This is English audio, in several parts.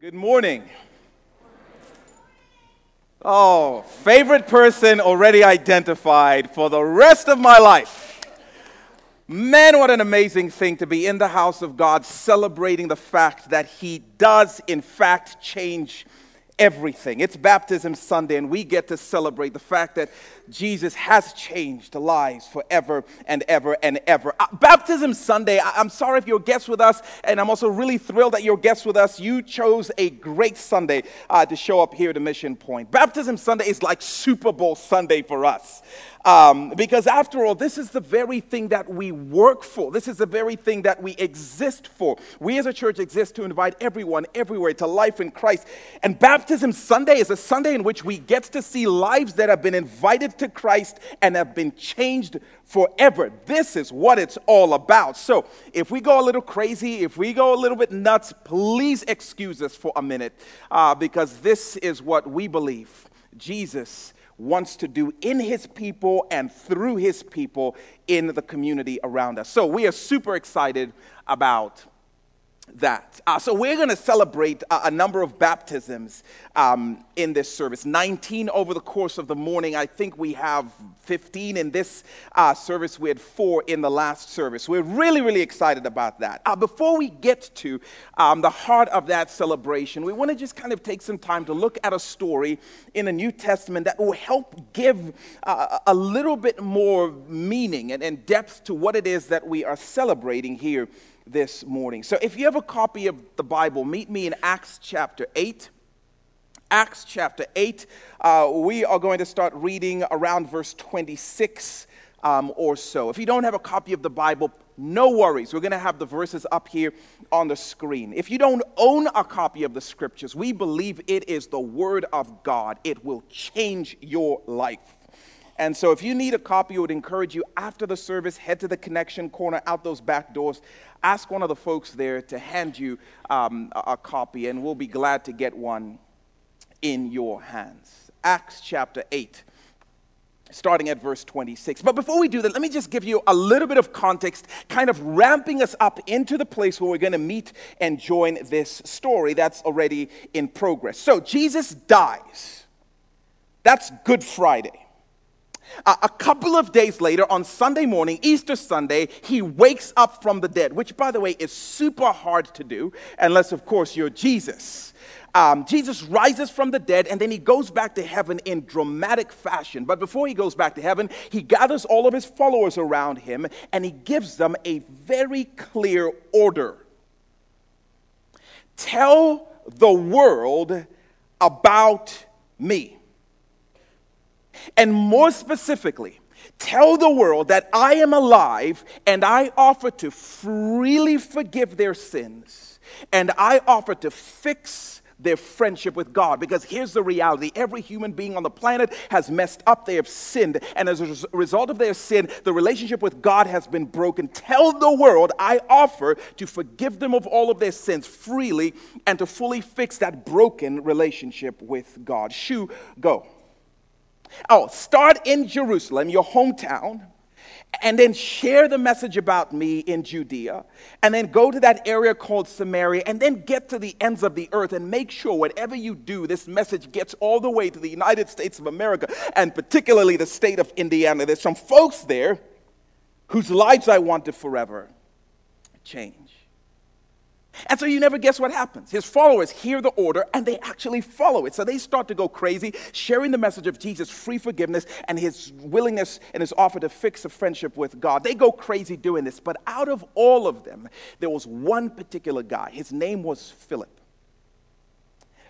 Good morning. Oh, favorite person already identified for the rest of my life. Man, what an amazing thing to be in the house of God celebrating the fact that He does, in fact, change everything. It's Baptism Sunday, and we get to celebrate the fact that Jesus has changed lives forever and ever and ever. Uh, Baptism Sunday, I- am sorry if you're guests with us, and I'm also really thrilled that you're guests with us. You chose a great Sunday uh, to show up here to Mission Point. Baptism Sunday is like Super Bowl Sunday for us. Um, because after all, this is the very thing that we work for. This is the very thing that we exist for. We as a church exist to invite everyone everywhere to life in Christ. And Baptism Sunday is a Sunday in which we get to see lives that have been invited to Christ and have been changed forever. This is what it's all about. So if we go a little crazy, if we go a little bit nuts, please excuse us for a minute uh, because this is what we believe. Jesus wants to do in his people and through his people in the community around us. So we are super excited about that. Uh, so we're going to celebrate a, a, number of baptisms um, in this service. 19 over the course of the morning. I think we have 15 in this uh, service. We had four in the last service. We're really, really excited about that. Uh, before we get to um, the heart of that celebration, we want to just kind of take some time to look at a story in the New Testament that will help give a little bit more meaning and, and depth to what it is that we are celebrating here this morning. So if you have a copy of the Bible, meet me in Acts chapter 8. Acts chapter 8. Uh, we are going to start reading around verse 26 um, or so. If you don't have a copy of the Bible, no worries. We're going to have the verses up here on the screen. If you don't own a copy of the scriptures, we believe it is the Word of God. It will change your life. And so, if you need a copy, I would encourage you after the service, head to the connection corner out those back doors. Ask one of the folks there to hand you um, a, a copy, and we'll be glad to get one in your hands. Acts chapter 8 starting at verse 26. But before we do that, let me just give you a little bit of context, kind of ramping us up into the place where we're going to meet and join this story that's already in progress. So, Jesus dies. That's Good Friday. A couple of days later, on Sunday morning, Easter Sunday, he wakes up from the dead, which, by the way, is super hard to do, unless, of course, you're Jesus. Um, Jesus rises from the dead and then he goes back to heaven in dramatic fashion. But before he goes back to heaven, he gathers all of his followers around him and he gives them a very clear order Tell the world about me. And more specifically, tell the world that I am alive and I offer to freely forgive their sins and I offer to fix their friendship with God. Because here's the reality every human being on the planet has messed up, they have sinned, and as a result of their sin, the relationship with God has been broken. Tell the world I offer to forgive them of all of their sins freely and to fully fix that broken relationship with God. Shoo, go. Oh, start in Jerusalem, your hometown, and then share the message about me in Judea, and then go to that area called Samaria, and then get to the ends of the earth and make sure whatever you do, this message gets all the way to the United States of America, and particularly the state of Indiana. There's some folks there whose lives I want to forever change. And so you never guess what happens. His followers hear the order and they actually follow it. So they start to go crazy, sharing the message of Jesus' free forgiveness and his willingness and his offer to fix a friendship with God. They go crazy doing this. But out of all of them, there was one particular guy. His name was Philip.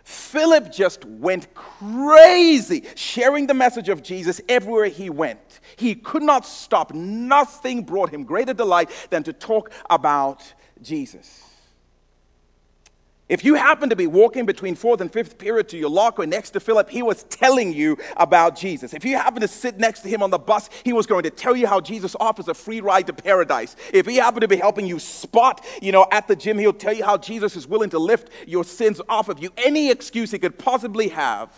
Philip just went crazy sharing the message of Jesus everywhere he went. He could not stop. Nothing brought him greater delight than to talk about Jesus. If you happen to be walking between fourth and fifth period to your locker next to Philip, he was telling you about Jesus. If you happen to sit next to him on the bus, he was going to tell you how Jesus offers a free ride to paradise. If he happened to be helping you spot, you know, at the gym, he'll tell you how Jesus is willing to lift your sins off of you. Any excuse he could possibly have.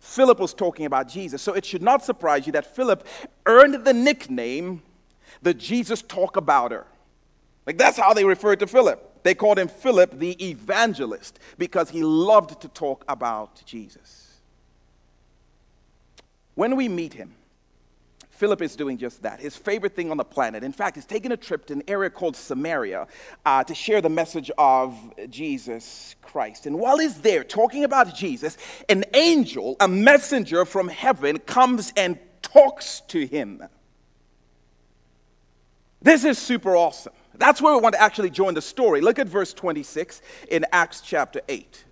Philip was talking about Jesus. So it should not surprise you that Philip earned the nickname the Jesus talk about her. Like that's how they referred to Philip. They called him Philip the evangelist because he loved to talk about Jesus. When we meet him, Philip is doing just that. His favorite thing on the planet. In fact, he's taking a trip to an area called Samaria uh, to share the message of Jesus Christ. And while he's there talking about Jesus, an angel, a messenger from heaven, comes and talks to him. This is super awesome. That's where we want to actually join the story. Look at verse 26 in Acts chapter 8.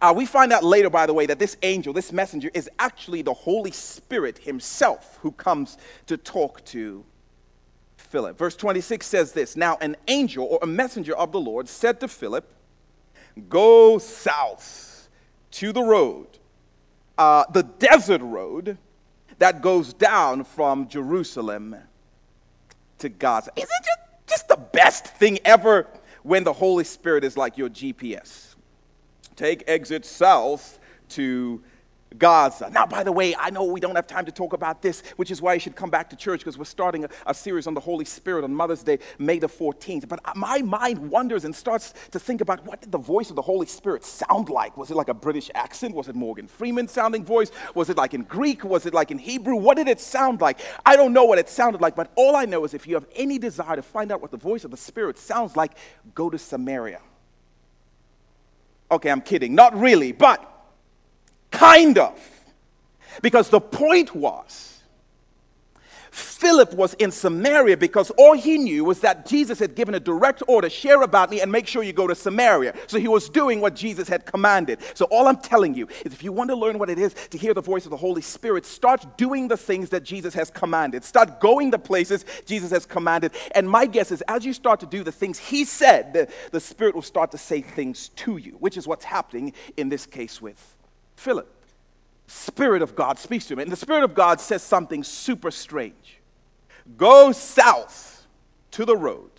Uh, we find out later, by the way, that this angel, this messenger, is actually the Holy Spirit himself who comes to talk to Philip. Verse 26 says this Now, an angel or a messenger of the Lord said to Philip, Go south to the road, uh, the desert road that goes down from Jerusalem to Gaza. Is it just the best thing ever when the Holy Spirit is like your GPS? take exit south to Gaza. Now, by the way, I know we don't have time to talk about this, which is why you should come back to church because we're starting a, a, series on the Holy Spirit on Mother's Day, May the 14th. But uh, my mind wonders and starts to think about what did the voice of the Holy Spirit sound like? Was it like a British accent? Was it Morgan Freeman sounding voice? Was it like in Greek? Was it like in Hebrew? What did it sound like? I don't know what it sounded like, but all I know is if you have any desire to find out what the voice of the Spirit sounds like, go to Samaria. Okay, I'm kidding. Not really, but kind of. Because the point was, Philip was in Samaria because all he knew was that Jesus had given a direct order share about me and make sure you go to Samaria. So he was doing what Jesus had commanded. So all I'm telling you is if you want to learn what it is to hear the voice of the Holy Spirit, start doing the things that Jesus has commanded. Start going the places Jesus has commanded. And my guess is as you start to do the things he said, the, the Spirit will start to say things to you, which is what's happening in this case with Philip. Spirit of God speaks to him. And the Spirit of God says something super strange. Go south to the road,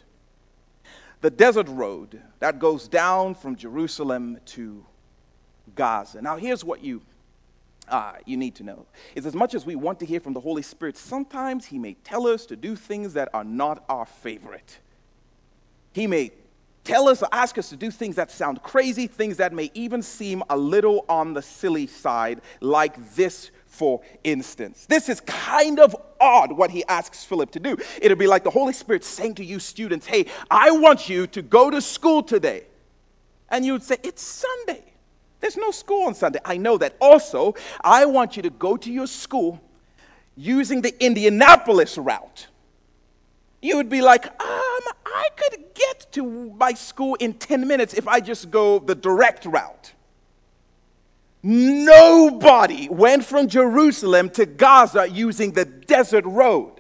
the desert road that goes down from Jerusalem to Gaza. Now, here's what you, uh, you need to know is as much as we want to hear from the Holy Spirit, sometimes He may tell us to do things that are not our favorite. He may tell us or ask us to do things that sound crazy, things that may even seem a little on the silly side, like this, for instance. This is kind of odd what he asks Philip to do. It'll be like the Holy Spirit saying to you, students, hey, I want you to go to school today. And you would say, it's Sunday. There's no school on Sunday. I know that. Also, I want you to go to your school using the Indianapolis route you would be like, um, I could to my school in 10 minutes if I just go the direct route. Nobody went from Jerusalem to Gaza using the desert road.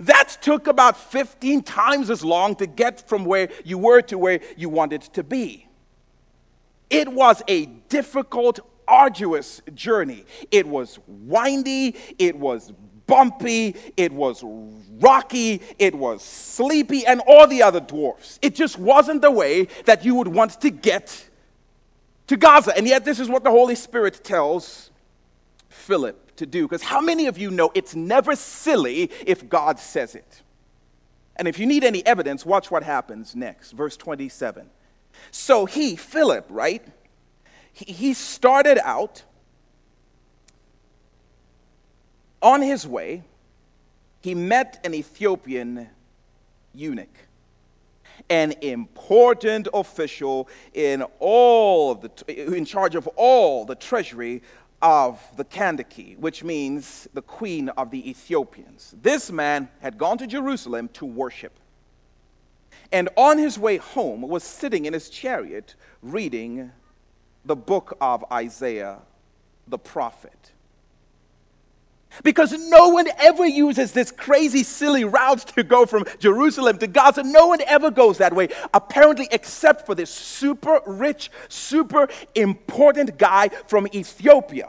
That took about 15 times as long to get from where you were to where you wanted to be. It was a difficult, arduous journey. It was windy, it was bumpy, it was rocky, it was sleepy, and all the other dwarfs. It just wasn't the way that you would want to get to Gaza. And yet, this is what the Holy Spirit tells Philip to do. Because how many of you know it's never silly if God says it? And if you need any evidence, watch what happens next. Verse 27. So he, Philip, right? He, started out On his way, he met an Ethiopian eunuch, an important official in all of the, in charge of all the treasury of the Kandake, which means the queen of the Ethiopians. This man had gone to Jerusalem to worship. And on his way home was sitting in his chariot reading the book of Isaiah the prophet. Because no one ever uses this crazy, silly route to go from Jerusalem to Gaza. No one ever goes that way, apparently, except for this super rich, super important guy from Ethiopia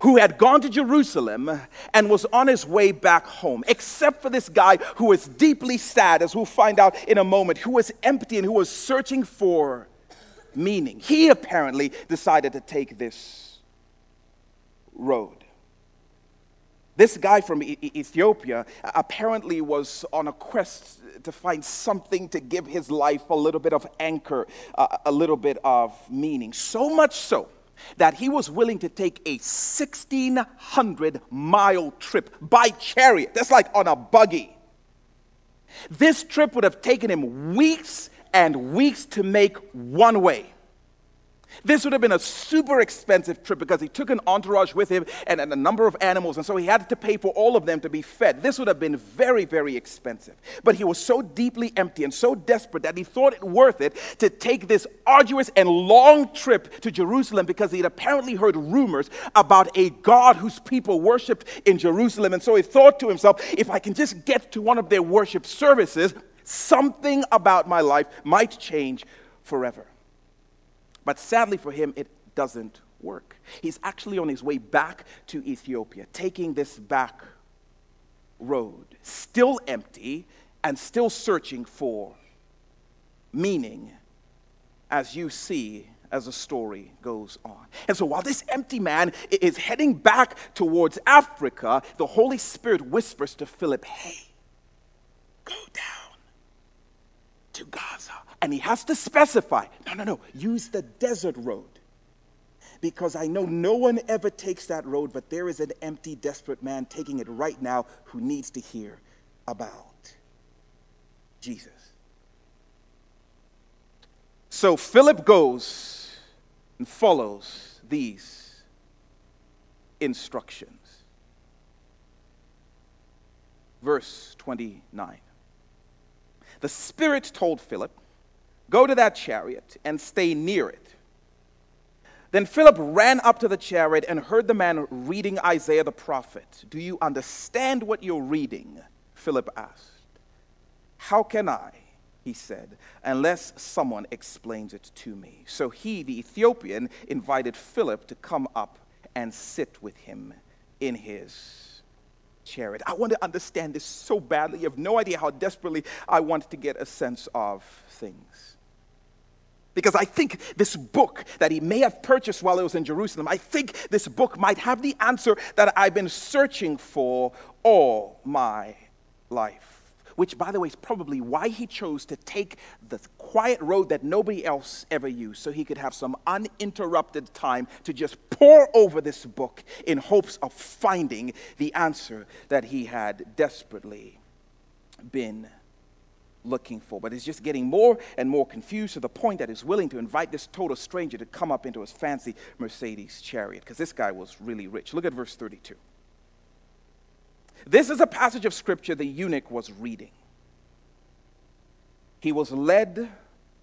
who had gone to Jerusalem and was on his way back home, except for this guy who was deeply sad, as we'll find out in a moment, who was empty and who was searching for meaning. He apparently decided to take this road. This guy from Ethiopia apparently was on a quest to find something to give his life a little bit of anchor, a little bit of meaning. So much so that he was willing to take a 1600 mile trip by chariot. That's like on a buggy. This trip would have taken him weeks and weeks to make one way. This would have been a super expensive trip because he took an entourage with him and, and, a number of animals, and so he had to pay for all of them to be fed. This would have been very, very expensive. But he was so deeply empty and so desperate that he thought it worth it to take this arduous and long trip to Jerusalem because he had apparently heard rumors about a God whose people worshiped in Jerusalem. And so he thought to himself, if I can just get to one of their worship services, something about my life might change forever. But sadly for him, it doesn't work. He's actually on his way back to Ethiopia, taking this back road, still empty and still searching for meaning, as you see as the story goes on. And so while this empty man is heading back towards Africa, the Holy Spirit whispers to Philip, Hey, go down to Gaza. And he has to specify no, no, no, use the desert road. Because I know no one ever takes that road, but there is an empty, desperate man taking it right now who needs to hear about Jesus. So Philip goes and follows these instructions. Verse 29. The Spirit told Philip, Go to that chariot and stay near it. Then Philip ran up to the chariot and heard the man reading Isaiah the prophet. Do you understand what you're reading? Philip asked. How can I? He said, unless someone explains it to me. So he, the Ethiopian, invited Philip to come up and sit with him in his chariot. I want to understand this so badly. You have no idea how desperately I want to get a sense of things. Because I think this book that he may have purchased while he was in Jerusalem, I think this book might have the answer that I've been searching for all my life. Which, by the way, is probably why he chose to take the quiet road that nobody else ever used, so he could have some uninterrupted time to just pore over this book in hopes of finding the answer that he had desperately been looking for. But he's just getting more and more confused to the point that he's willing to invite this total stranger to come up into his fancy Mercedes chariot because this guy was really rich. Look at verse 32. This is a passage of scripture the eunuch was reading. He was led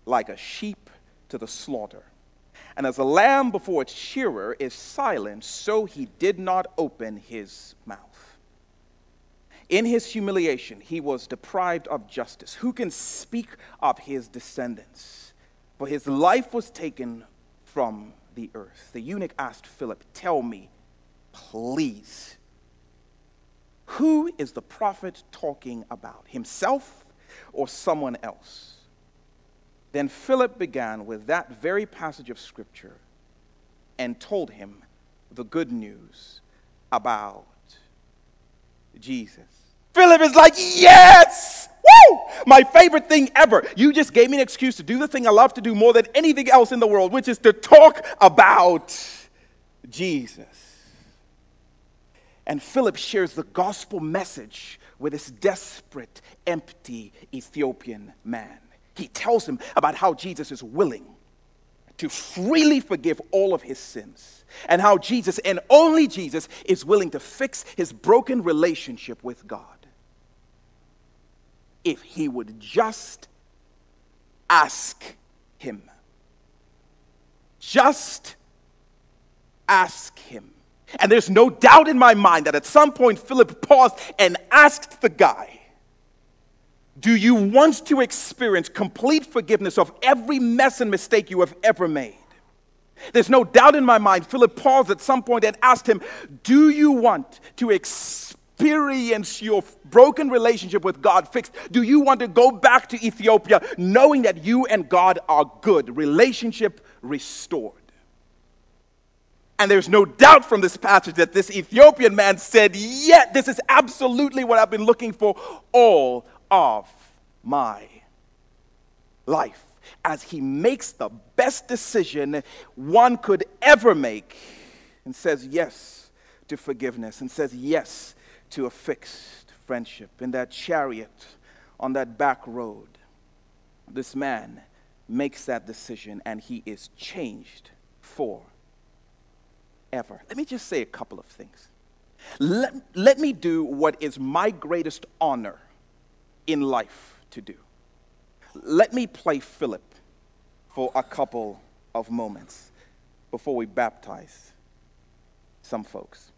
like a sheep to the slaughter. And as a lamb before its shearer is silent, so he did not open his mouth. In his humiliation, he was deprived of justice. Who can speak of his descendants? For his life was taken from the earth. The eunuch asked Philip, Tell me, please, who is the prophet talking about? Himself or someone else? Then Philip began with that very passage of Scripture and told him the good news about Jesus. Philip is like, yes! Woo! My favorite thing ever. You just gave me an excuse to do the thing I love to do more than anything else in the world, which is to talk about Jesus. And Philip shares the gospel message with this desperate, empty Ethiopian man. He tells him about how Jesus is willing to freely forgive all of his sins, and how Jesus, and only Jesus, is willing to fix his broken relationship with God if he would just ask him. Just ask him. And there's no doubt in my mind that at some point Philip paused and asked the guy, Do you want to experience complete forgiveness of every mess and mistake you have ever made? There's no doubt in my mind, Philip paused at some point and asked him, Do you want to experience your broken relationship with God fixed? Do you want to go back to Ethiopia knowing that you and God are good, relationship restored? And there's no doubt from this passage that this Ethiopian man said, Yeah, this is absolutely what I've been looking for all of my life. As he makes the best decision one could ever make and says yes to forgiveness and says yes to a fixed friendship in that chariot on that back road. This man makes that decision and he is changed for ever. Let me just say a couple of things. Let, let me do what is my greatest honor in life to do. Let me play Philip for a couple of moments before we baptize some folks.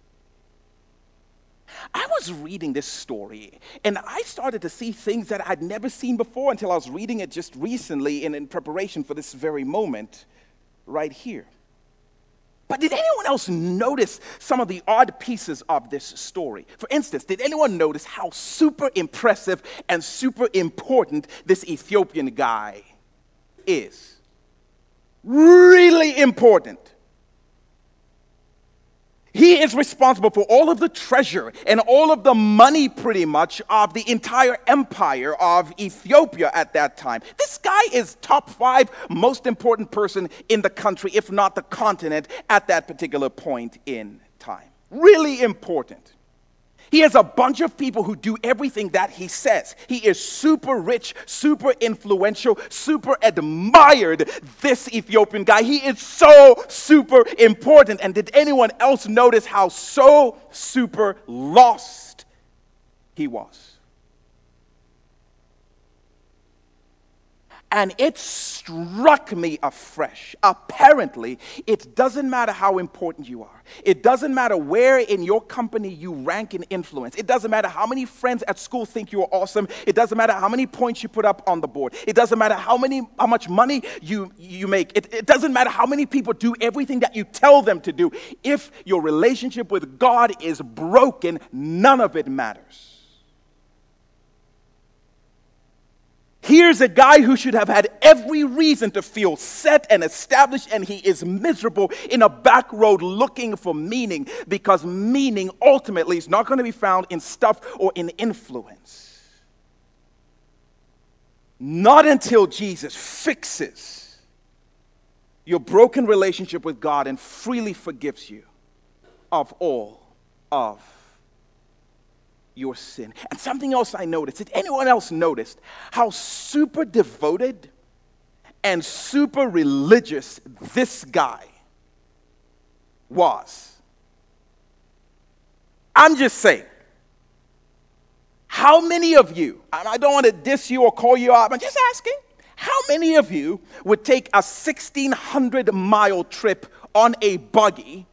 I was reading this story and I started to see things that I'd never seen before until I was reading it just recently and in preparation for this very moment right here. But did anyone else notice some of the odd pieces of this story? For instance, did anyone notice how super impressive and super important this Ethiopian guy is? Really important. He is responsible for all of the treasure and all of the money, pretty much, of the entire empire of Ethiopia at that time. This guy is top five most important person in the country, if not the continent, at that particular point in time. Really important. He has a bunch of people who do everything that he says. He is super rich, super influential, super admired, this Ethiopian guy. He is so super important. And did anyone else notice how so super lost he was? And it struck me afresh. Apparently, it doesn't matter how important you are. It doesn't matter where in your company you rank in influence. It doesn't matter how many friends at school think you are awesome. It doesn't matter how many points you put up on the board. It doesn't matter how, many, how much money you, you make. It, it doesn't matter how many people do everything that you tell them to do. If your relationship with God is broken, none of it matters. Here's a guy who should have had every reason to feel set and established, and he is miserable in a back road looking for meaning because meaning ultimately is not going to be found in stuff or in influence. Not until Jesus fixes your broken relationship with God and freely forgives you of all of your sin. And something else I noticed did anyone else notice how super devoted and super religious this guy was? I'm just saying. How many of you, I don't want to diss you or call you out, I'm just asking, how many of you would take a 1600 mile trip on a buggy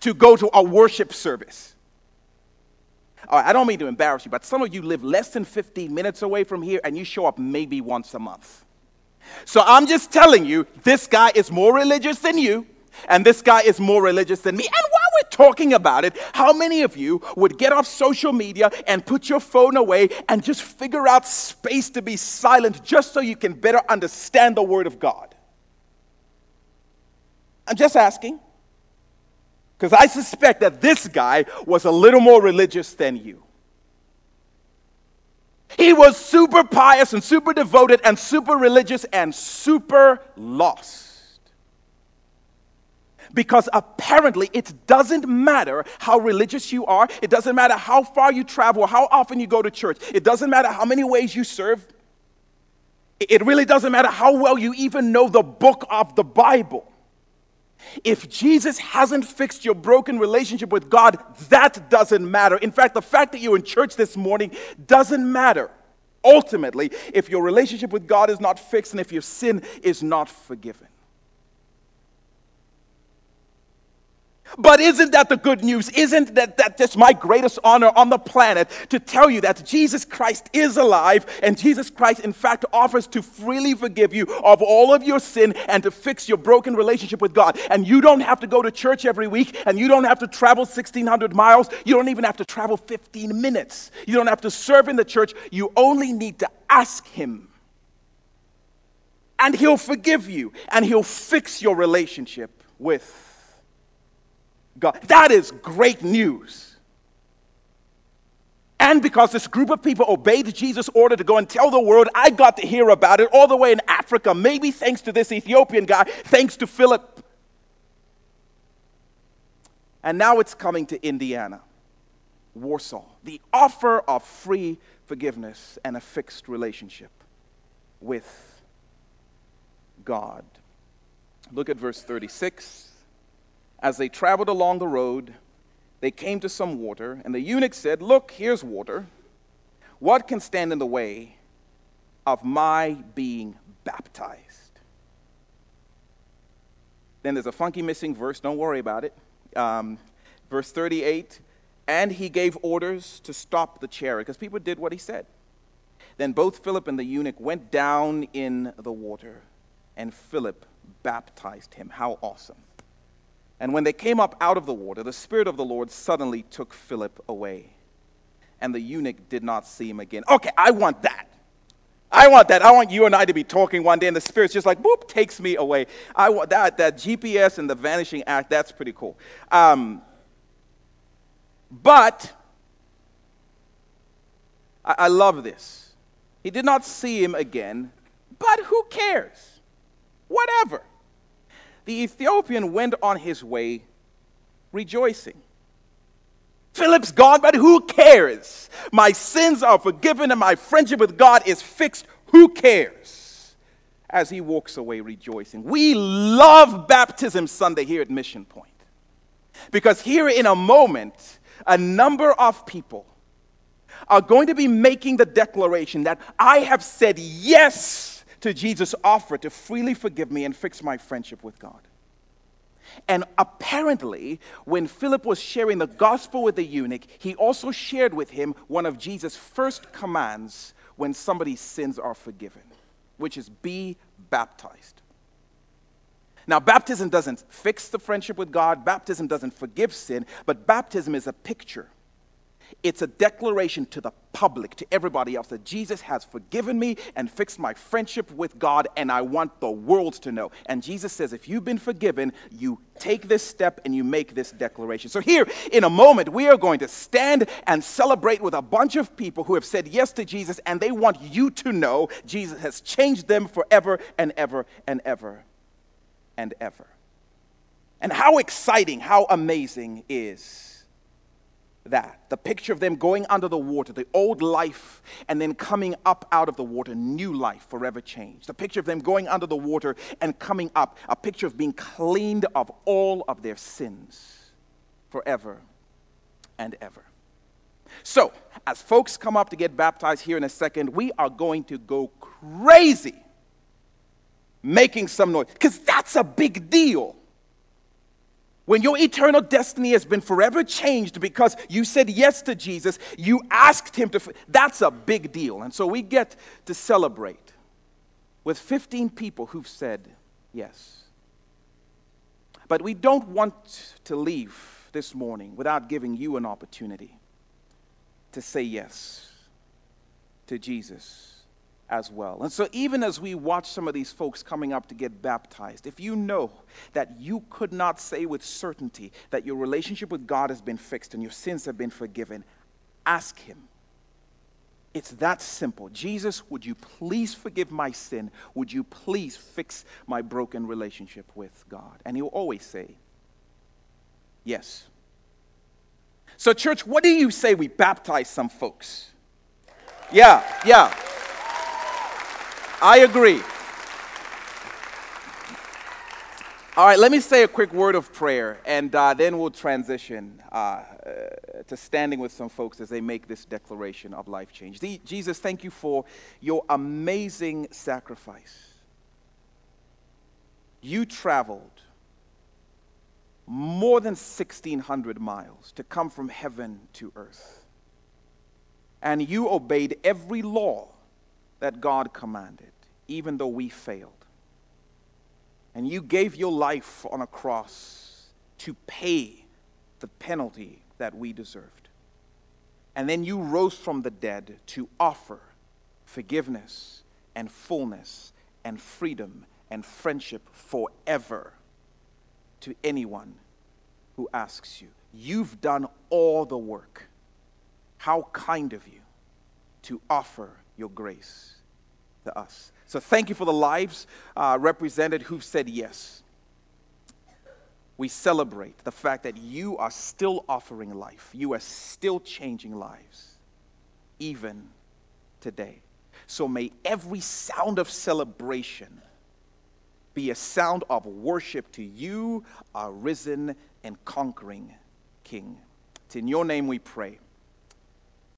to go to a worship service? I don't mean to embarrass you, but some of you live less than 15 minutes away from here and you show up maybe once a month. So I'm just telling you, this guy is more religious than you, and this guy is more religious than me. And while we're talking about it, how many of you would get off social media and put your phone away and just figure out space to be silent just so you can better understand the Word of God? I'm just asking. Because I suspect that this guy was a little more religious than you. He was super pious and super devoted and super religious and super lost. Because apparently it doesn't matter how religious you are, it doesn't matter how far you travel, how often you go to church, it doesn't matter how many ways you serve, it really doesn't matter how well you even know the book of the Bible. If Jesus hasn't fixed your broken relationship with God, that doesn't matter. In fact, the fact that you're in church this morning doesn't matter. Ultimately, if your relationship with God is not fixed and if your sin is not forgiven. But isn't that the good news? Isn't that, that just my greatest honor on the planet to tell you that Jesus Christ is alive and Jesus Christ, in fact, offers to freely forgive you of all of your sin and to fix your broken relationship with God? And you don't have to go to church every week and you don't have to travel 1,600 miles. You don't even have to travel 15 minutes. You don't have to serve in the church. You only need to ask Him. And He'll forgive you and He'll fix your relationship with God. That is great news. And because this group of people obeyed Jesus' order to go and tell the world, I got to hear about it all the way in Africa, maybe thanks to this Ethiopian guy, thanks to Philip. And now it's coming to Indiana, Warsaw. The offer of free forgiveness and a fixed relationship with God. Look at verse 36. As they traveled along the road, they came to some water, and the eunuch said, Look, here's water. What can stand in the way of my being baptized? Then there's a funky missing verse. Don't worry about it. Um, verse 38 And he gave orders to stop the chariot, because people did what he said. Then both Philip and the eunuch went down in the water, and Philip baptized him. How awesome! And when they came up out of the water, the Spirit of the Lord suddenly took Philip away. And the eunuch did not see him again. Okay, I want that. I want that. I want you and I to be talking one day, and the Spirit's just like, boop, takes me away. I want that, that GPS and the vanishing act, that's pretty cool. Um, but I, I love this. He did not see him again, but who cares? Whatever the Ethiopian went on his way rejoicing. Philip's gone, but who cares? My sins are forgiven and my friendship with God is fixed. Who cares? As he walks away rejoicing. We love Baptism Sunday here at Mission Point. Because here in a moment, a number of people are going to be making the declaration that I have said yes to Jesus' offer to freely forgive me and fix my friendship with God. And apparently, when Philip was sharing the gospel with the eunuch, he also shared with him one of Jesus' first commands when somebody's sins are forgiven, which is be baptized. Now, baptism doesn't fix the friendship with God, baptism doesn't forgive sin, but baptism is a picture it's a declaration to the public, to everybody else, that Jesus has forgiven me and fixed my friendship with God, and I want the world to know. And Jesus says, if you've been forgiven, you take this step and you make this declaration. So, here in a moment, we are going to stand and celebrate with a bunch of people who have said yes to Jesus, and they want you to know Jesus has changed them forever and ever and ever and ever. And how exciting, how amazing is that. The picture of them going under the water, the old life, and then coming up out of the water, new life, forever changed. The picture of them going under the water and coming up, a picture of being cleaned of all of their sins forever and ever. So, as folks come up to get baptized here in a second, we are going to go crazy making some noise because that's a big deal. When your eternal destiny has been forever changed because you said yes to Jesus, you asked Him to, that's a big deal. And so we get to celebrate with 15 people who've said yes. But we don't want to leave this morning without giving you an opportunity to say yes to Jesus as well. And so, even as we watch some of these folks coming up to get baptized, if you know that you could not say with certainty that your relationship with God has been fixed and your sins have been forgiven, ask Him. It's that simple. Jesus, would you please forgive my sin? Would you please fix my broken relationship with God? And He'll always say, Yes. So, church, what do you say we baptize some folks? Yeah, yeah. I agree. All right, let me say a quick word of prayer, and uh, then we'll transition uh, uh, to standing with some folks as they make this declaration of life change. The, Jesus, thank you for your amazing sacrifice. You traveled more than 1,600 miles to come from heaven to earth, and you obeyed every law that God commanded, even though we failed. And you gave your life on a cross to pay the penalty that we deserved. And then you rose from the dead to offer forgiveness and fullness and freedom and friendship forever to anyone who asks you. You've done all the work. How kind of you to offer your grace to us. So thank you for the lives uh, represented who've said yes. We celebrate the fact that you are still offering life, you are still changing lives, even today. So may every sound of celebration be a sound of worship to you, our risen and conquering King. It's in your name we pray.